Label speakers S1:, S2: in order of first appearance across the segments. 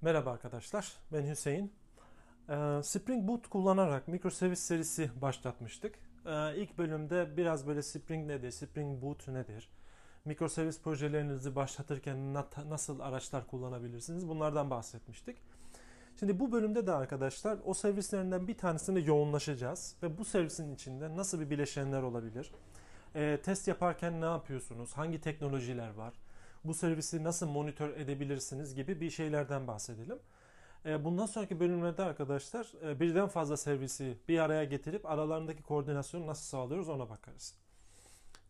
S1: Merhaba arkadaşlar, ben Hüseyin. Ee, Spring Boot kullanarak microservice serisi başlatmıştık. Ee, ilk bölümde biraz böyle Spring nedir, Spring Boot nedir, microservice projelerinizi başlatırken nasıl araçlar kullanabilirsiniz bunlardan bahsetmiştik. Şimdi bu bölümde de arkadaşlar o servislerinden bir tanesine yoğunlaşacağız ve bu servisin içinde nasıl bir bileşenler olabilir, e, test yaparken ne yapıyorsunuz, hangi teknolojiler var, bu servisi nasıl monitör edebilirsiniz gibi bir şeylerden bahsedelim. E, bundan sonraki bölümlerde arkadaşlar e, birden fazla servisi bir araya getirip aralarındaki koordinasyonu nasıl sağlıyoruz ona bakarız.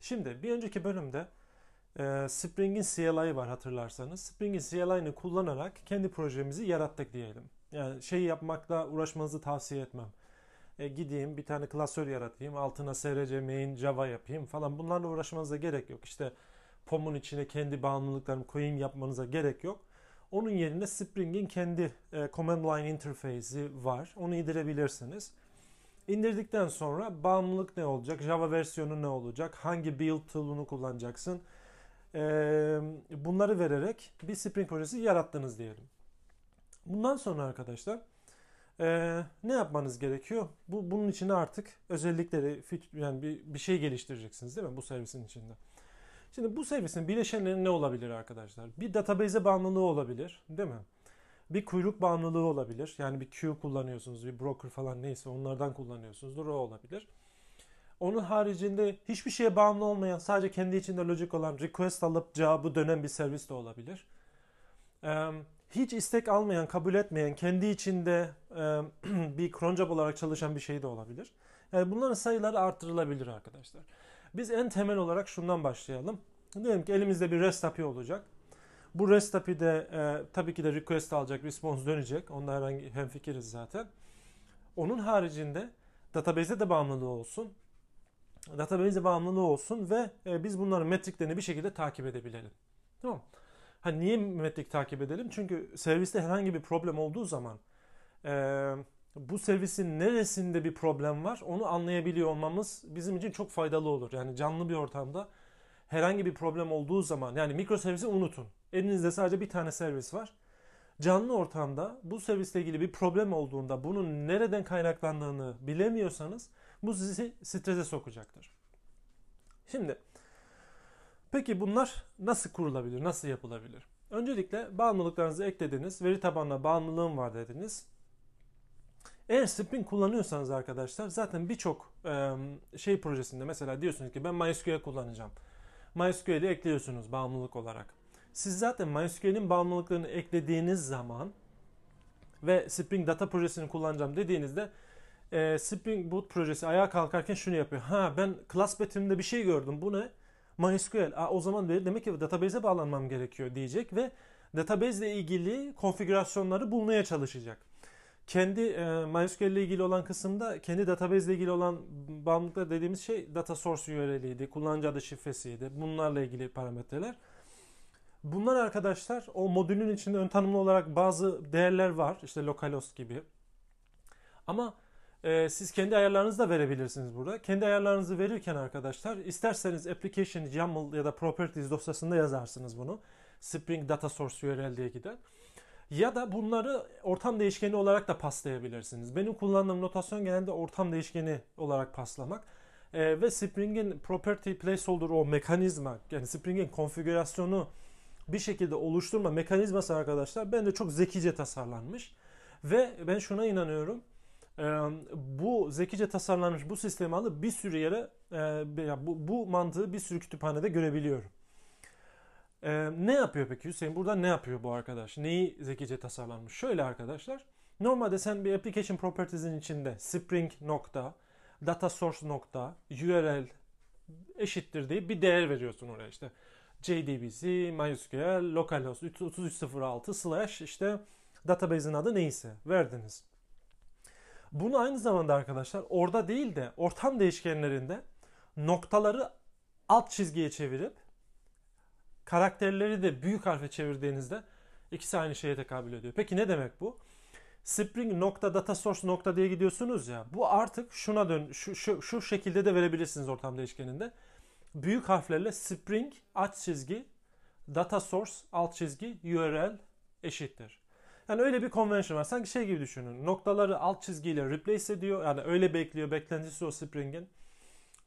S1: Şimdi bir önceki bölümde e, Spring'in CLI var hatırlarsanız. Spring'in CLI'ni kullanarak kendi projemizi yarattık diyelim. Yani şey yapmakla uğraşmanızı tavsiye etmem. E, gideyim bir tane klasör yaratayım, altına SRC main Java yapayım falan bunlarla uğraşmanıza gerek yok. İşte POM'un içine kendi bağımlılıklarını koyayım yapmanıza gerek yok. Onun yerine Spring'in kendi e, command line interface'i var. Onu indirebilirsiniz. İndirdikten sonra bağımlılık ne olacak, Java versiyonu ne olacak, hangi build tool'unu kullanacaksın, e, bunları vererek bir Spring projesi yarattınız diyelim. Bundan sonra arkadaşlar e, ne yapmanız gerekiyor? Bu bunun için artık özellikleri yani bir, bir şey geliştireceksiniz değil mi bu servisin içinde? Şimdi bu servisin bileşenleri ne olabilir arkadaşlar? Bir database'e bağımlılığı olabilir, değil mi? Bir kuyruk bağımlılığı olabilir. Yani bir queue kullanıyorsunuz, bir broker falan neyse onlardan kullanıyorsunuzdur o olabilir. Onun haricinde hiçbir şeye bağımlı olmayan, sadece kendi içinde lojik olan request alıp cevabı dönen bir servis de olabilir. Hiç istek almayan, kabul etmeyen, kendi içinde bir cron job olarak çalışan bir şey de olabilir. Yani bunların sayıları artırılabilir arkadaşlar. Biz en temel olarak şundan başlayalım. Diyelim ki elimizde bir REST API olacak. Bu REST API'de e, tabii ki de request alacak, response dönecek. Onda herhangi hem fikiriz zaten. Onun haricinde database'e de bağımlılığı olsun. Database'e bağımlılığı olsun ve e, biz bunların metriklerini bir şekilde takip edebilelim. Tamam Ha niye metrik takip edelim? Çünkü serviste herhangi bir problem olduğu zaman e, bu servisin neresinde bir problem var onu anlayabiliyor olmamız bizim için çok faydalı olur. Yani canlı bir ortamda herhangi bir problem olduğu zaman yani mikroservisi unutun. Elinizde sadece bir tane servis var. Canlı ortamda bu servisle ilgili bir problem olduğunda bunun nereden kaynaklandığını bilemiyorsanız bu sizi strese sokacaktır. Şimdi peki bunlar nasıl kurulabilir, nasıl yapılabilir? Öncelikle bağımlılıklarınızı eklediniz, veri tabanına bağımlılığım var dediniz. Eğer Spring kullanıyorsanız arkadaşlar zaten birçok şey projesinde mesela diyorsunuz ki ben MySQL kullanacağım. MySQL'i ekliyorsunuz bağımlılık olarak. Siz zaten MySQL'in bağımlılıklarını eklediğiniz zaman ve Spring Data projesini kullanacağım dediğinizde Spring Boot projesi ayağa kalkarken şunu yapıyor. Ha ben class betiminde bir şey gördüm. Bu ne? MySQL. Aa, o zaman demek ki database'e bağlanmam gerekiyor diyecek ve database ile ilgili konfigürasyonları bulmaya çalışacak kendi e, MySQL ile ilgili olan kısımda kendi database ile ilgili olan bağımlılıklar dediğimiz şey data source URL'iydi, kullanıcı adı şifresiydi. Bunlarla ilgili parametreler. Bunlar arkadaşlar o modülün içinde ön tanımlı olarak bazı değerler var. İşte localhost gibi. Ama e, siz kendi ayarlarınızı da verebilirsiniz burada. Kendi ayarlarınızı verirken arkadaşlar isterseniz application YAML ya da properties dosyasında yazarsınız bunu. Spring Data Source URL diye gider. Ya da bunları ortam değişkeni olarak da paslayabilirsiniz. Benim kullandığım notasyon genelde ortam değişkeni olarak paslamak. Ee, ve Spring'in property placeholder o mekanizma yani Spring'in konfigürasyonu bir şekilde oluşturma mekanizması arkadaşlar bence çok zekice tasarlanmış. Ve ben şuna inanıyorum. Bu zekice tasarlanmış bu sistemi alıp bir sürü yere bu, bu mantığı bir sürü kütüphanede görebiliyorum. Ne yapıyor peki Hüseyin? Burada ne yapıyor bu arkadaş? Neyi zekice tasarlanmış? Şöyle arkadaşlar. Normalde sen bir application properties'in içinde spring nokta data source nokta url eşittir diye bir değer veriyorsun oraya işte. JDBC, MySQL, localhost 3306 slash işte database'in adı neyse verdiniz. Bunu aynı zamanda arkadaşlar orada değil de ortam değişkenlerinde noktaları alt çizgiye çevirip karakterleri de büyük harfe çevirdiğinizde ikisi aynı şeye tekabül ediyor. Peki ne demek bu? Spring nokta data source nokta diye gidiyorsunuz ya. Bu artık şuna dön şu, şu, şu şekilde de verebilirsiniz ortam değişkeninde. Büyük harflerle Spring alt çizgi data source alt çizgi URL eşittir. Yani öyle bir convention var. Sanki şey gibi düşünün. Noktaları alt çizgiyle replace ediyor. Yani öyle bekliyor. Beklentisi o Spring'in.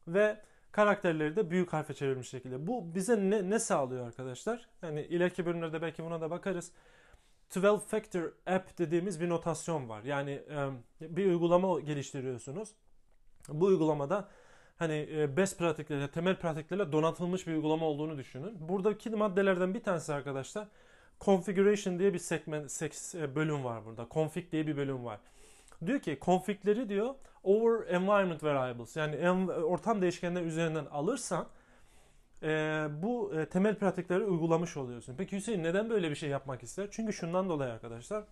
S1: Ve karakterleri de büyük harfe çevirmiş şekilde. Bu bize ne, ne sağlıyor arkadaşlar? Yani ileriki bölümlerde belki buna da bakarız. 12 factor app dediğimiz bir notasyon var. Yani bir uygulama geliştiriyorsunuz. Bu uygulamada hani best pratiklerle, temel pratiklerle donatılmış bir uygulama olduğunu düşünün. Buradaki maddelerden bir tanesi arkadaşlar configuration diye bir segment bölüm var burada. Config diye bir bölüm var. Diyor ki configleri diyor over environment variables yani ortam değişkenler üzerinden alırsan e, bu e, temel pratikleri uygulamış oluyorsun. Peki Hüseyin neden böyle bir şey yapmak ister? Çünkü şundan dolayı arkadaşlar.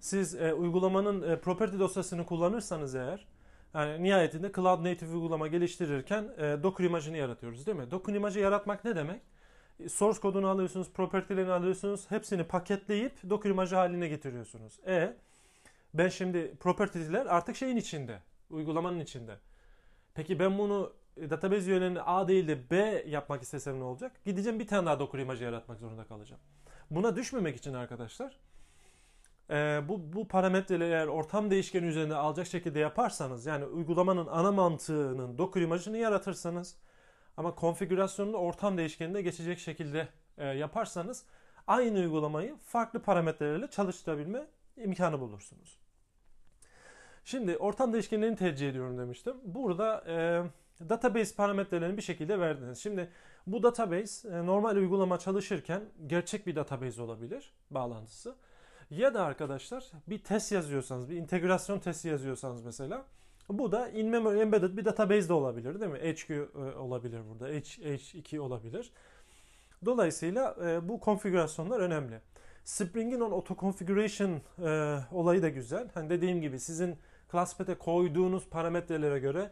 S1: Siz e, uygulamanın e, property dosyasını kullanırsanız eğer yani nihayetinde cloud native uygulama geliştirirken e, Docker imajını yaratıyoruz değil mi? Docker imajı yaratmak ne demek? E, source kodunu alıyorsunuz, property'lerini alıyorsunuz, hepsini paketleyip Docker imajı haline getiriyorsunuz. E ben şimdi property'ler artık şeyin içinde, uygulamanın içinde. Peki ben bunu e, database üyelerini A değil de B yapmak istesem ne olacak? Gideceğim bir tane daha Docker imajı yaratmak zorunda kalacağım. Buna düşmemek için arkadaşlar e, bu, bu parametreleri eğer ortam değişkeni üzerinde alacak şekilde yaparsanız yani uygulamanın ana mantığının Docker imajını yaratırsanız ama konfigürasyonunu ortam değişkeninde geçecek şekilde e, yaparsanız aynı uygulamayı farklı parametrelerle çalıştırabilme imkanı bulursunuz. Şimdi ortam değişkenlerini tercih ediyorum demiştim. Burada e, database parametrelerini bir şekilde verdiniz. Şimdi bu database e, normal uygulama çalışırken gerçek bir database olabilir bağlantısı. Ya da arkadaşlar bir test yazıyorsanız, bir integrasyon testi yazıyorsanız mesela bu da in memory embedded bir database de olabilir değil mi? HQ e, olabilir burada, H, H2 olabilir. Dolayısıyla e, bu konfigürasyonlar önemli. Spring'in on auto configuration e, olayı da güzel. Hani dediğim gibi sizin ClassPath'e koyduğunuz parametrelere göre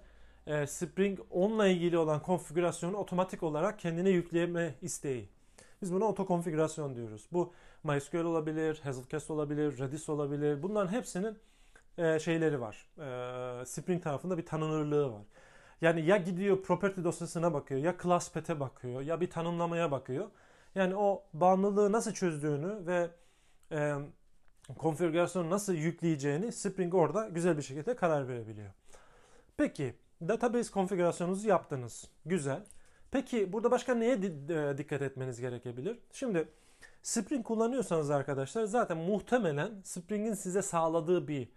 S1: Spring onunla ilgili olan konfigürasyonu otomatik olarak kendine yükleme isteği. Biz buna auto konfigürasyon diyoruz. Bu MySQL olabilir, Hazelcast olabilir, Redis olabilir. Bunların hepsinin e, şeyleri var. E, Spring tarafında bir tanınırlığı var. Yani ya gidiyor property dosyasına bakıyor, ya ClassPath'e bakıyor, ya bir tanımlamaya bakıyor. Yani o bağımlılığı nasıl çözdüğünü ve e, konfigürasyonu nasıl yükleyeceğini Spring orada güzel bir şekilde karar verebiliyor. Peki database konfigürasyonunuzu yaptınız. Güzel. Peki burada başka neye e, dikkat etmeniz gerekebilir? Şimdi Spring kullanıyorsanız arkadaşlar zaten muhtemelen Spring'in size sağladığı bir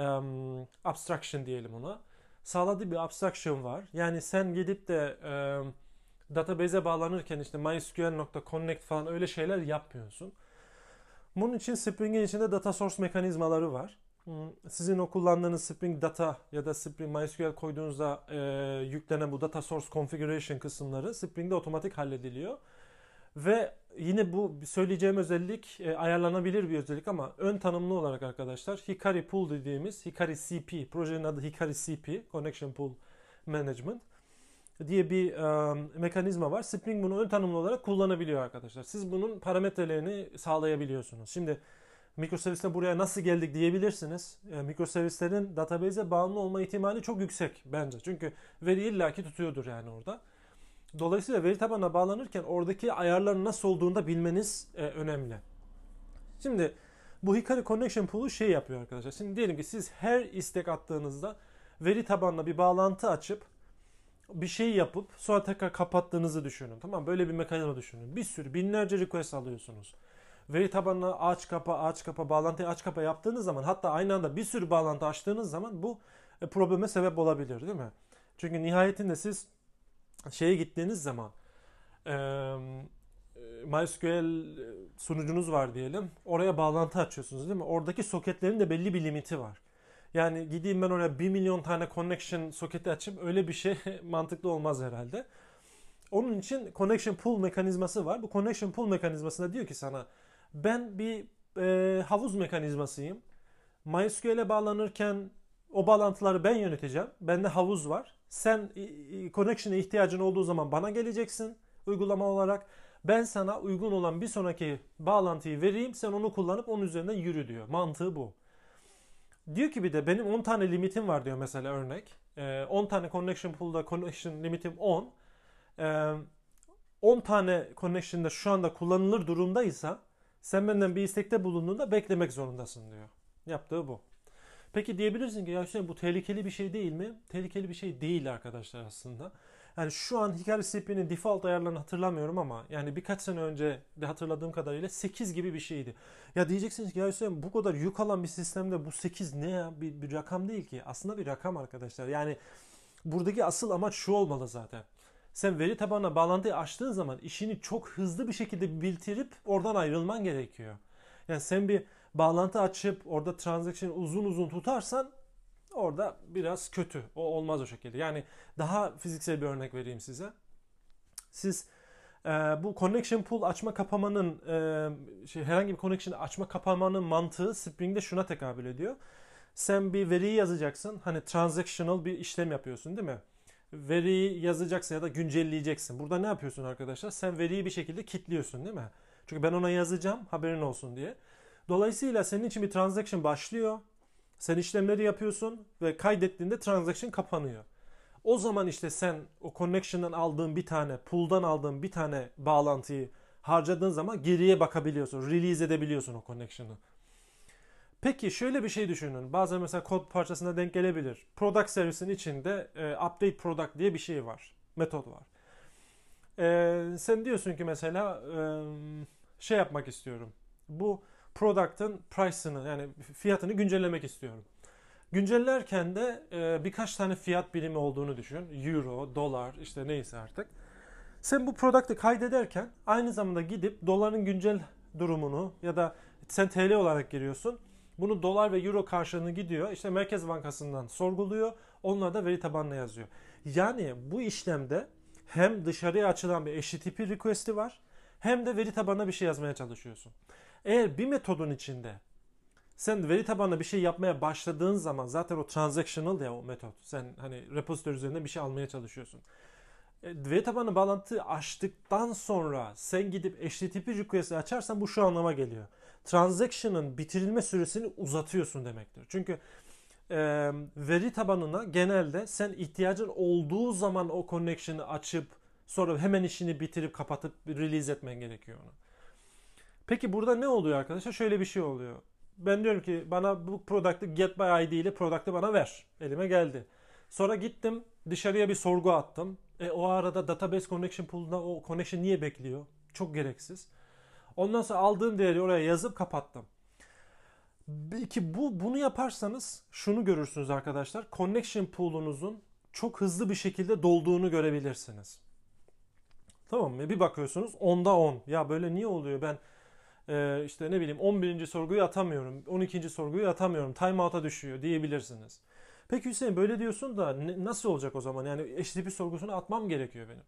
S1: um, abstraction diyelim ona. Sağladığı bir abstraction var. Yani sen gidip de um, database'e bağlanırken işte mysql.connect falan öyle şeyler yapmıyorsun. Bunun için Spring'in içinde data source mekanizmaları var. Sizin o kullandığınız Spring Data ya da Spring MySQL koyduğunuzda e, yüklenen bu data source configuration kısımları Spring'de otomatik hallediliyor. Ve yine bu söyleyeceğim özellik e, ayarlanabilir bir özellik ama ön tanımlı olarak arkadaşlar Hikari Pool dediğimiz Hikari CP, projenin adı Hikari CP, Connection Pool Management diye bir e, mekanizma var. Spring bunu ön tanımlı olarak kullanabiliyor arkadaşlar. Siz bunun parametrelerini sağlayabiliyorsunuz. Şimdi mikroservisle buraya nasıl geldik diyebilirsiniz. E, mikroservislerin database'e bağımlı olma ihtimali çok yüksek bence. Çünkü veri illaki tutuyordur yani orada. Dolayısıyla veri tabanına bağlanırken oradaki ayarların nasıl olduğunu da bilmeniz e, önemli. Şimdi bu Hikari Connection Pool'u şey yapıyor arkadaşlar. Şimdi diyelim ki siz her istek attığınızda veri tabanına bir bağlantı açıp bir şey yapıp sonra tekrar kapattığınızı düşünün. Tamam Böyle bir mekanizma düşünün. Bir sürü binlerce request alıyorsunuz. Veri tabanına aç kapa aç kapa bağlantıyı aç kapa yaptığınız zaman hatta aynı anda bir sürü bağlantı açtığınız zaman bu e, probleme sebep olabilir değil mi? Çünkü nihayetinde siz şeye gittiğiniz zaman e, MySQL sunucunuz var diyelim. Oraya bağlantı açıyorsunuz değil mi? Oradaki soketlerin de belli bir limiti var. Yani gideyim ben oraya 1 milyon tane connection soketi açayım öyle bir şey mantıklı olmaz herhalde. Onun için connection pool mekanizması var. Bu connection pool mekanizmasında diyor ki sana ben bir e, havuz mekanizmasıyım. MySQL'e bağlanırken o bağlantıları ben yöneteceğim. Bende havuz var. Sen connection'a ihtiyacın olduğu zaman bana geleceksin uygulama olarak. Ben sana uygun olan bir sonraki bağlantıyı vereyim sen onu kullanıp onun üzerinden yürü diyor. Mantığı bu. Diyor ki bir de benim 10 tane limitim var diyor mesela örnek. 10 tane connection pool'da connection limitim 10. 10 tane connection'da şu anda kullanılır durumdaysa sen benden bir istekte bulunduğunda beklemek zorundasın diyor. Yaptığı bu. Peki diyebilirsin ki ya Hüseyin bu tehlikeli bir şey değil mi? Tehlikeli bir şey değil arkadaşlar aslında. Yani şu an Hikari CP'nin default ayarlarını hatırlamıyorum ama yani birkaç sene önce de hatırladığım kadarıyla 8 gibi bir şeydi. Ya diyeceksiniz ki ya Hüseyin bu kadar yük alan bir sistemde bu 8 ne ya? Bir, bir rakam değil ki. Aslında bir rakam arkadaşlar. Yani buradaki asıl amaç şu olmalı zaten. Sen veri tabanına bağlantıyı açtığın zaman işini çok hızlı bir şekilde bitirip oradan ayrılman gerekiyor. Yani sen bir bağlantı açıp orada transaction uzun uzun tutarsan orada biraz kötü. O olmaz o şekilde. Yani daha fiziksel bir örnek vereyim size. Siz e, bu connection pool açma kapamanın e, şey, herhangi bir connection açma kapamanın mantığı Spring'de şuna tekabül ediyor. Sen bir veriyi yazacaksın. Hani transactional bir işlem yapıyorsun değil mi? Veriyi yazacaksın ya da güncelleyeceksin. Burada ne yapıyorsun arkadaşlar? Sen veriyi bir şekilde kilitliyorsun değil mi? Çünkü ben ona yazacağım haberin olsun diye. Dolayısıyla senin için bir transaction başlıyor. Sen işlemleri yapıyorsun ve kaydettiğinde transaction kapanıyor. O zaman işte sen o connection'dan aldığın bir tane, pool'dan aldığın bir tane bağlantıyı harcadığın zaman geriye bakabiliyorsun. Release edebiliyorsun o connection'ı. Peki şöyle bir şey düşünün. Bazen mesela kod parçasına denk gelebilir. Product servisin içinde e, update product diye bir şey var. Metod var. E, sen diyorsun ki mesela e, şey yapmak istiyorum. Bu product'ın price'ını yani fiyatını güncellemek istiyorum. Güncellerken de e, birkaç tane fiyat birimi olduğunu düşün. Euro, dolar işte neyse artık. Sen bu product'ı kaydederken aynı zamanda gidip doların güncel durumunu ya da sen TL olarak giriyorsun. Bunu dolar ve euro karşılığını gidiyor. İşte Merkez Bankası'ndan sorguluyor. Onlar da veri tabanına yazıyor. Yani bu işlemde hem dışarıya açılan bir HTTP request'i var hem de veri tabanına bir şey yazmaya çalışıyorsun. Eğer bir metodun içinde sen veri tabanına bir şey yapmaya başladığın zaman zaten o transactional ya o metot. Sen hani repository üzerinde bir şey almaya çalışıyorsun. E, veri tabanı bağlantı açtıktan sonra sen gidip HTTP request'i açarsan bu şu anlama geliyor. Transaction'ın bitirilme süresini uzatıyorsun demektir. Çünkü e, veri tabanına genelde sen ihtiyacın olduğu zaman o connection'ı açıp sonra hemen işini bitirip kapatıp release etmen gerekiyor onu. Peki burada ne oluyor arkadaşlar? Şöyle bir şey oluyor. Ben diyorum ki bana bu product'ı get by ID ile product'ı bana ver. Elime geldi. Sonra gittim dışarıya bir sorgu attım. E, o arada database connection pool'da o connection niye bekliyor? Çok gereksiz. Ondan sonra aldığım değeri oraya yazıp kapattım. Belki bu bunu yaparsanız şunu görürsünüz arkadaşlar. Connection pool'unuzun çok hızlı bir şekilde dolduğunu görebilirsiniz. Tamam mı? Bir bakıyorsunuz 10'da 10. Ya böyle niye oluyor? Ben e, işte ne bileyim 11. sorguyu atamıyorum. 12. sorguyu atamıyorum. Timeout'a düşüyor diyebilirsiniz. Peki Hüseyin böyle diyorsun da ne, nasıl olacak o zaman? Yani HTTP sorgusunu atmam gerekiyor benim.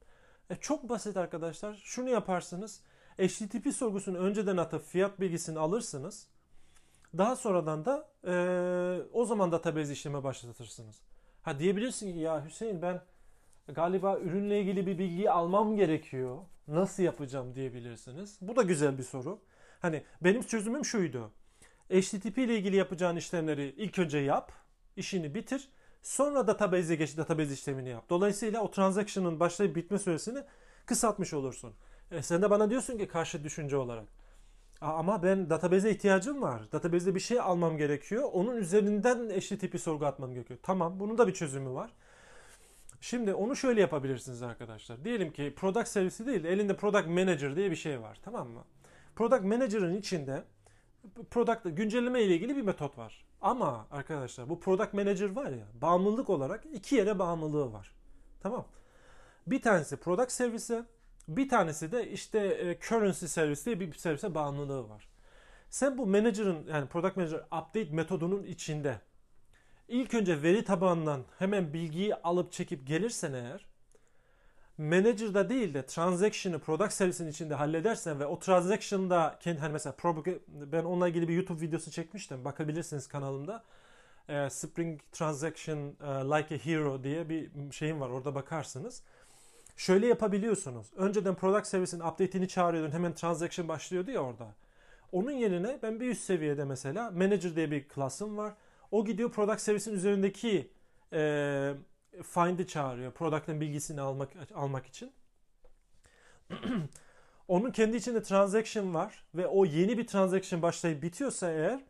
S1: E, çok basit arkadaşlar. Şunu yaparsınız. HTTP sorgusunu önceden atıp fiyat bilgisini alırsınız. Daha sonradan da e, o zaman database işleme başlatırsınız. Ha diyebilirsin ki ya Hüseyin ben galiba ürünle ilgili bir bilgiyi almam gerekiyor. Nasıl yapacağım diyebilirsiniz. Bu da güzel bir soru. Hani benim çözümüm şuydu. HTTP ile ilgili yapacağın işlemleri ilk önce yap, işini bitir. Sonra database'e geç, database işlemini yap. Dolayısıyla o transaction'ın başlayıp bitme süresini kısaltmış olursun. E sen de bana diyorsun ki karşı düşünce olarak. Ama ben database'e ihtiyacım var. Database'de bir şey almam gerekiyor. Onun üzerinden HTTP sorgu atmam gerekiyor. Tamam bunun da bir çözümü var. Şimdi onu şöyle yapabilirsiniz arkadaşlar. Diyelim ki product servisi değil elinde product manager diye bir şey var. Tamam mı? Product Manager'ın içinde product güncelleme ile ilgili bir metot var. Ama arkadaşlar bu Product Manager var ya bağımlılık olarak iki yere bağımlılığı var. Tamam. Bir tanesi Product Service, bir tanesi de işte e, Currency Service diye bir servise bağımlılığı var. Sen bu manager'ın yani Product Manager Update metodunun içinde ilk önce veri tabanından hemen bilgiyi alıp çekip gelirsen eğer manager'da değil de transaction'ı product servisin içinde halledersen ve o transaction'da kendi hani mesela ben onunla ilgili bir YouTube videosu çekmiştim. Bakabilirsiniz kanalımda. E, Spring Transaction e, Like a Hero diye bir şeyim var. Orada bakarsınız. şöyle yapabiliyorsunuz. Önceden product service'in update'ini çağırıyordun hemen transaction başlıyordu ya orada. Onun yerine ben bir üst seviyede mesela manager diye bir klasım var. O gidiyor product service'in üzerindeki e, find'i çağırıyor. Product'ın bilgisini almak almak için. Onun kendi içinde transaction var ve o yeni bir transaction başlayıp bitiyorsa eğer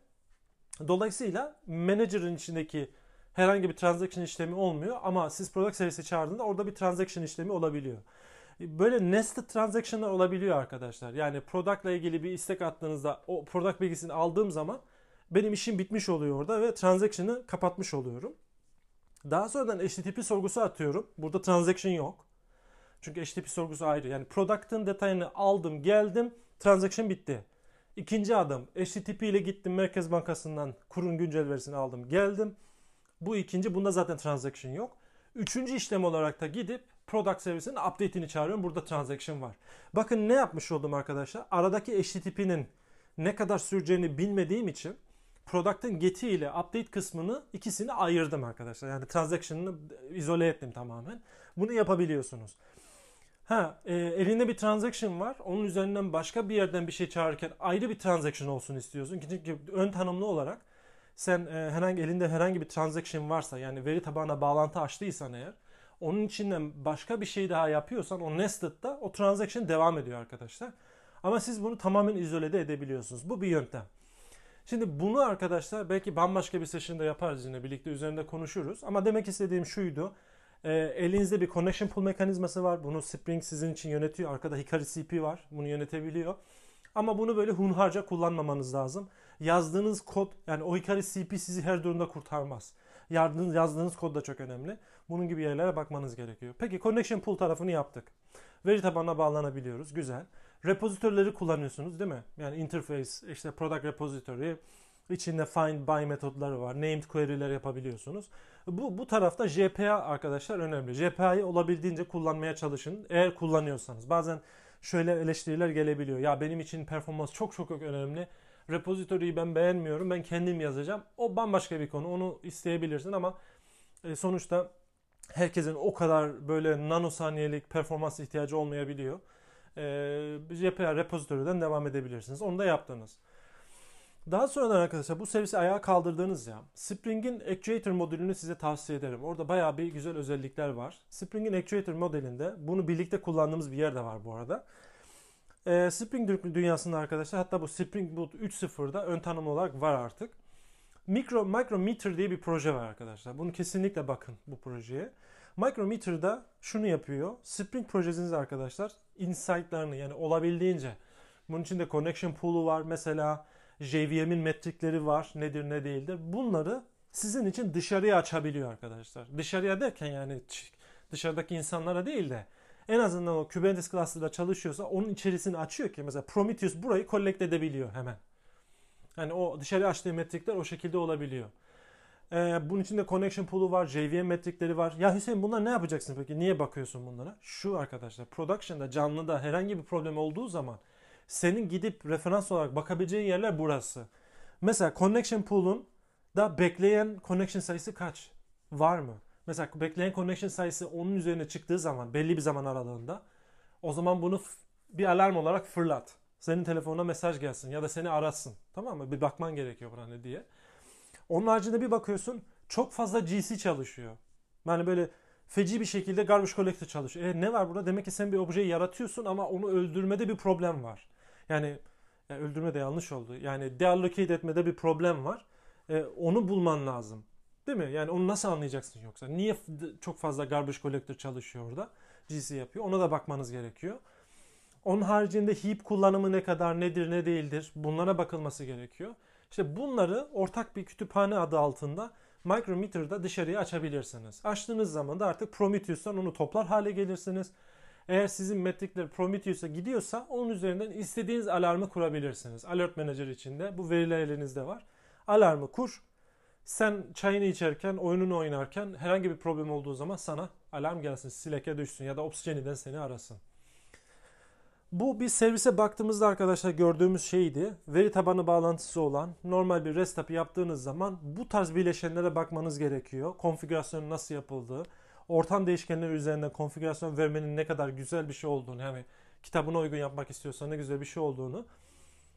S1: dolayısıyla manager'ın içindeki herhangi bir transaction işlemi olmuyor ama siz product service'i çağırdığında orada bir transaction işlemi olabiliyor. Böyle nested transaction'lar olabiliyor arkadaşlar. Yani product ile ilgili bir istek attığınızda o product bilgisini aldığım zaman benim işim bitmiş oluyor orada ve transaction'ı kapatmış oluyorum. Daha sonradan HTTP sorgusu atıyorum. Burada transaction yok. Çünkü HTTP sorgusu ayrı. Yani product'ın detayını aldım, geldim, transaction bitti. İkinci adım HTTP ile gittim Merkez Bankası'ndan kurun güncel verisini aldım, geldim. Bu ikinci. Bunda zaten transaction yok. Üçüncü işlem olarak da gidip product service'in update'ini çağırıyorum. Burada transaction var. Bakın ne yapmış oldum arkadaşlar. Aradaki HTTP'nin ne kadar süreceğini bilmediğim için product'ın get'i ile update kısmını ikisini ayırdım arkadaşlar. Yani transaction'ını izole ettim tamamen. Bunu yapabiliyorsunuz. Ha, e, elinde bir transaction var. Onun üzerinden başka bir yerden bir şey çağırırken ayrı bir transaction olsun istiyorsun. Çünkü ön tanımlı olarak sen e, herhangi elinde herhangi bir transaction varsa yani veri tabanına bağlantı açtıysan eğer onun içinden başka bir şey daha yapıyorsan o nested'da o transaction devam ediyor arkadaşlar. Ama siz bunu tamamen izole de edebiliyorsunuz. Bu bir yöntem. Şimdi bunu arkadaşlar belki bambaşka bir session'da yaparız yine birlikte üzerinde konuşuruz. Ama demek istediğim şuydu. E, elinizde bir connection pool mekanizması var. Bunu Spring sizin için yönetiyor. Arkada Hikari CP var. Bunu yönetebiliyor. Ama bunu böyle hunharca kullanmamanız lazım. Yazdığınız kod yani o Hikari CP sizi her durumda kurtarmaz. Yazdığınız, yazdığınız kod da çok önemli. Bunun gibi yerlere bakmanız gerekiyor. Peki connection pool tarafını yaptık. Veri tabanına bağlanabiliyoruz. Güzel. Repozitörleri kullanıyorsunuz değil mi? Yani interface, işte product repository, içinde find by metodları var. Named query'ler yapabiliyorsunuz. Bu, bu tarafta JPA arkadaşlar önemli. JPA'yı olabildiğince kullanmaya çalışın. Eğer kullanıyorsanız. Bazen şöyle eleştiriler gelebiliyor. Ya benim için performans çok çok çok önemli. Repository'yi ben beğenmiyorum. Ben kendim yazacağım. O bambaşka bir konu. Onu isteyebilirsin ama e, sonuçta herkesin o kadar böyle nanosaniyelik performans ihtiyacı olmayabiliyor. E, JPA repository'den devam edebilirsiniz. Onu da yaptınız. Daha sonradan arkadaşlar bu servisi ayağa kaldırdığınız ya Spring'in Actuator modülünü size tavsiye ederim. Orada bayağı bir güzel özellikler var. Spring'in Actuator modelinde bunu birlikte kullandığımız bir yer de var bu arada. Ee, Spring dünyasında arkadaşlar hatta bu Spring Boot 3.0'da ön tanım olarak var artık. Micro, Micrometer diye bir proje var arkadaşlar. Bunu kesinlikle bakın bu projeye. Micrometer'da şunu yapıyor. Spring projesiniz arkadaşlar insight'larını yani olabildiğince bunun içinde connection pool'u var mesela JVM'in metrikleri var. Nedir ne değildir. Bunları sizin için dışarıya açabiliyor arkadaşlar. Dışarıya derken yani dışarıdaki insanlara değil de en azından o Kubernetes cluster'da çalışıyorsa onun içerisini açıyor ki mesela Prometheus burayı collect edebiliyor hemen. Yani o dışarı açtığı metrikler o şekilde olabiliyor. Ee, bunun içinde connection pool'u var, JVM metrikleri var. Ya Hüseyin bunlar ne yapacaksın peki? Niye bakıyorsun bunlara? Şu arkadaşlar, production'da, canlıda herhangi bir problem olduğu zaman senin gidip referans olarak bakabileceğin yerler burası. Mesela connection pool'un da bekleyen connection sayısı kaç? Var mı? Mesela bekleyen connection sayısı onun üzerine çıktığı zaman belli bir zaman aralığında o zaman bunu bir alarm olarak fırlat. Senin telefonuna mesaj gelsin ya da seni arasın. Tamam mı? Bir bakman gerekiyor buna ne diye. Onun haricinde bir bakıyorsun çok fazla GC çalışıyor. Yani böyle feci bir şekilde garbage collector çalışıyor. E ne var burada? Demek ki sen bir objeyi yaratıyorsun ama onu öldürmede bir problem var. Yani, yani öldürme de yanlış oldu. Yani deallocate etmede bir problem var. E, onu bulman lazım. Değil mi? Yani onu nasıl anlayacaksın yoksa? Niye çok fazla garbage collector çalışıyor orada? GC yapıyor. Ona da bakmanız gerekiyor. Onun haricinde heap kullanımı ne kadar, nedir, ne değildir? Bunlara bakılması gerekiyor. İşte bunları ortak bir kütüphane adı altında Micrometer'da dışarıya açabilirsiniz. Açtığınız zaman da artık Prometheus'tan onu toplar hale gelirsiniz. Eğer sizin metrikler Prometheus'a gidiyorsa onun üzerinden istediğiniz alarmı kurabilirsiniz. Alert Manager içinde bu veriler elinizde var. Alarmı kur. Sen çayını içerken, oyununu oynarken herhangi bir problem olduğu zaman sana alarm gelsin, sileke düşsün ya da Obsgeni'den seni arasın. Bu bir servise baktığımızda arkadaşlar gördüğümüz şeydi. Veri tabanı bağlantısı olan normal bir REST API yaptığınız zaman bu tarz bileşenlere bakmanız gerekiyor. Konfigürasyonun nasıl yapıldığı, ortam değişkenleri üzerinden konfigürasyon vermenin ne kadar güzel bir şey olduğunu yani kitabına uygun yapmak istiyorsan ne güzel bir şey olduğunu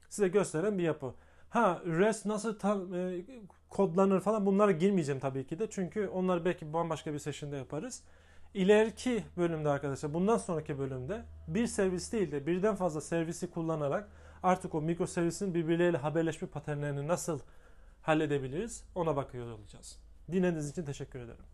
S1: size gösteren bir yapı. Ha REST nasıl tam, e, kodlanır falan bunlara girmeyeceğim tabii ki de. Çünkü onları belki bambaşka bir session'da yaparız. İleriki bölümde arkadaşlar bundan sonraki bölümde bir servis değil de birden fazla servisi kullanarak artık o mikroservisin birbirleriyle haberleşme paternlerini nasıl halledebiliriz ona bakıyor olacağız. Dinlediğiniz için teşekkür ederim.